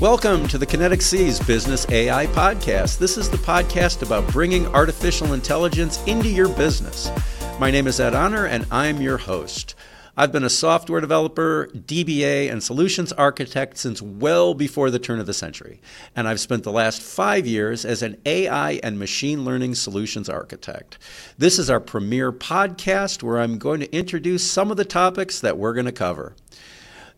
Welcome to the Kinetic Seas Business AI Podcast. This is the podcast about bringing artificial intelligence into your business. My name is Ed Honor, and I'm your host. I've been a software developer, DBA, and solutions architect since well before the turn of the century. And I've spent the last five years as an AI and machine learning solutions architect. This is our premier podcast where I'm going to introduce some of the topics that we're going to cover.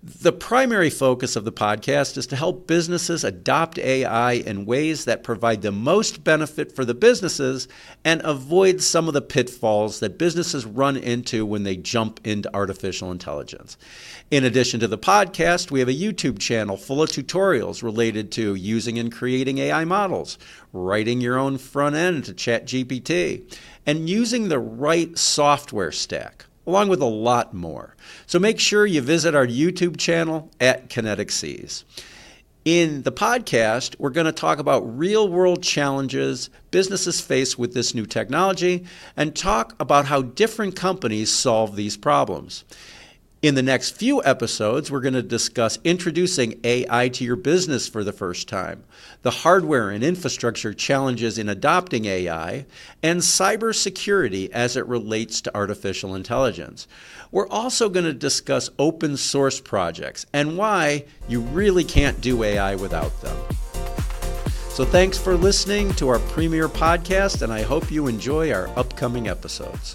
The primary focus of the podcast is to help businesses adopt AI in ways that provide the most benefit for the businesses and avoid some of the pitfalls that businesses run into when they jump into artificial intelligence. In addition to the podcast, we have a YouTube channel full of tutorials related to using and creating AI models, writing your own front end to ChatGPT, and using the right software stack along with a lot more. So make sure you visit our YouTube channel at Kinetic Seas. In the podcast, we're going to talk about real world challenges businesses face with this new technology and talk about how different companies solve these problems. In the next few episodes, we're going to discuss introducing AI to your business for the first time, the hardware and infrastructure challenges in adopting AI, and cybersecurity as it relates to artificial intelligence. We're also going to discuss open source projects and why you really can't do AI without them. So, thanks for listening to our premiere podcast, and I hope you enjoy our upcoming episodes.